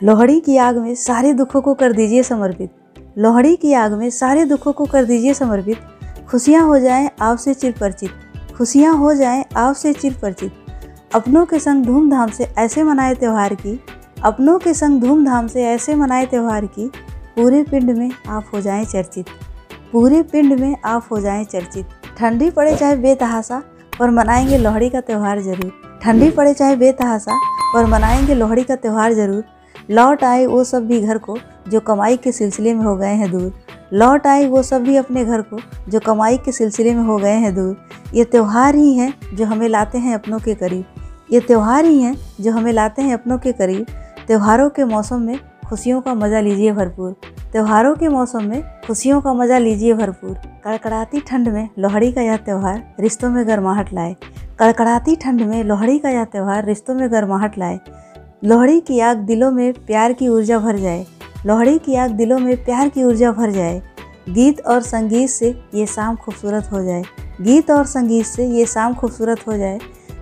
लोहड़ी की आग में सारे दुखों को कर दीजिए समर्पित। लोहड़ी की आग में सारे दुखों को कर दीजिए समर्पित। खुशियाँ हो जाएँ आपसे चिर परिचित खुशियाँ हो जाएँ आपसे चिर परिचित अपनों के संग धूमधाम से ऐसे मनाए त्यौहार की। अपनों के संग धूमधाम से ऐसे मनाए त्यौहार की। पूरे पिंड में आप हो जाएँ चर्चित। पूरे पिंड में आप हो जाएँ चर्चित। ठंडी पड़े चाहे बेतहासा पर मनाएँगे लोहड़ी का त्यौहार ज़रूर। ठंडी पड़े चाहे बेतहासा पर मनाएँगे लोहड़ी का त्यौहार ज़रूर। लौट आए वो सब भी घर को, जो कमाई के सिलसिले में हो गए हैं दूर। लौट आए वो सब भी अपने घर को, जो कमाई के सिलसिले में हो गए हैं दूर। ये त्यौहार ही हैं जो हमें लाते हैं अपनों के करीब। ये त्यौहार ही हैं जो हमें लाते हैं अपनों के करीब। त्यौहारों के मौसम में खुशियों का मज़ा लीजिए भरपूर। त्योहारों के मौसम में खुशियों का मज़ा लीजिए भरपूर। कड़कड़ाती ठंड में लोहड़ी का यह त्यौहार रिश्तों में गर्माहट लाए। कड़कड़ाती ठंड में लोहड़ी का यह त्यौहार रिश्तों में गर्माहट लाए। लोहड़ी की आग दिलों में प्यार की ऊर्जा भर जाए। लोहड़ी की आग दिलों में प्यार की ऊर्जा भर जाए। गीत और संगीत से ये शाम खूबसूरत हो जाए। गीत और संगीत से ये शाम खूबसूरत हो जाए।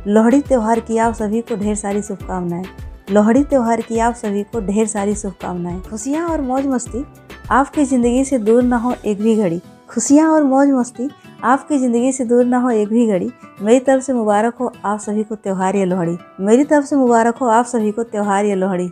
लोहड़ी त्यौहार की आप सभी को ढेर सारी शुभकामनाएँ। लोहड़ी त्यौहार की आप सभी को ढेर सारी शुभकामनाएँ। खुशियाँ और मौज मस्ती आपकी ज़िंदगी से दूर ना हो एक भी घड़ी। खुशियाँ और मौज मस्ती आपकी ज़िंदगी से दूर ना हो एक भी घड़ी, मेरी तरफ़ से मुबारक हो आप सभी को त्यौहार या लोहड़ी। मेरी तरफ़ से मुबारक हो आप सभी को त्यौहार या लोहड़ी।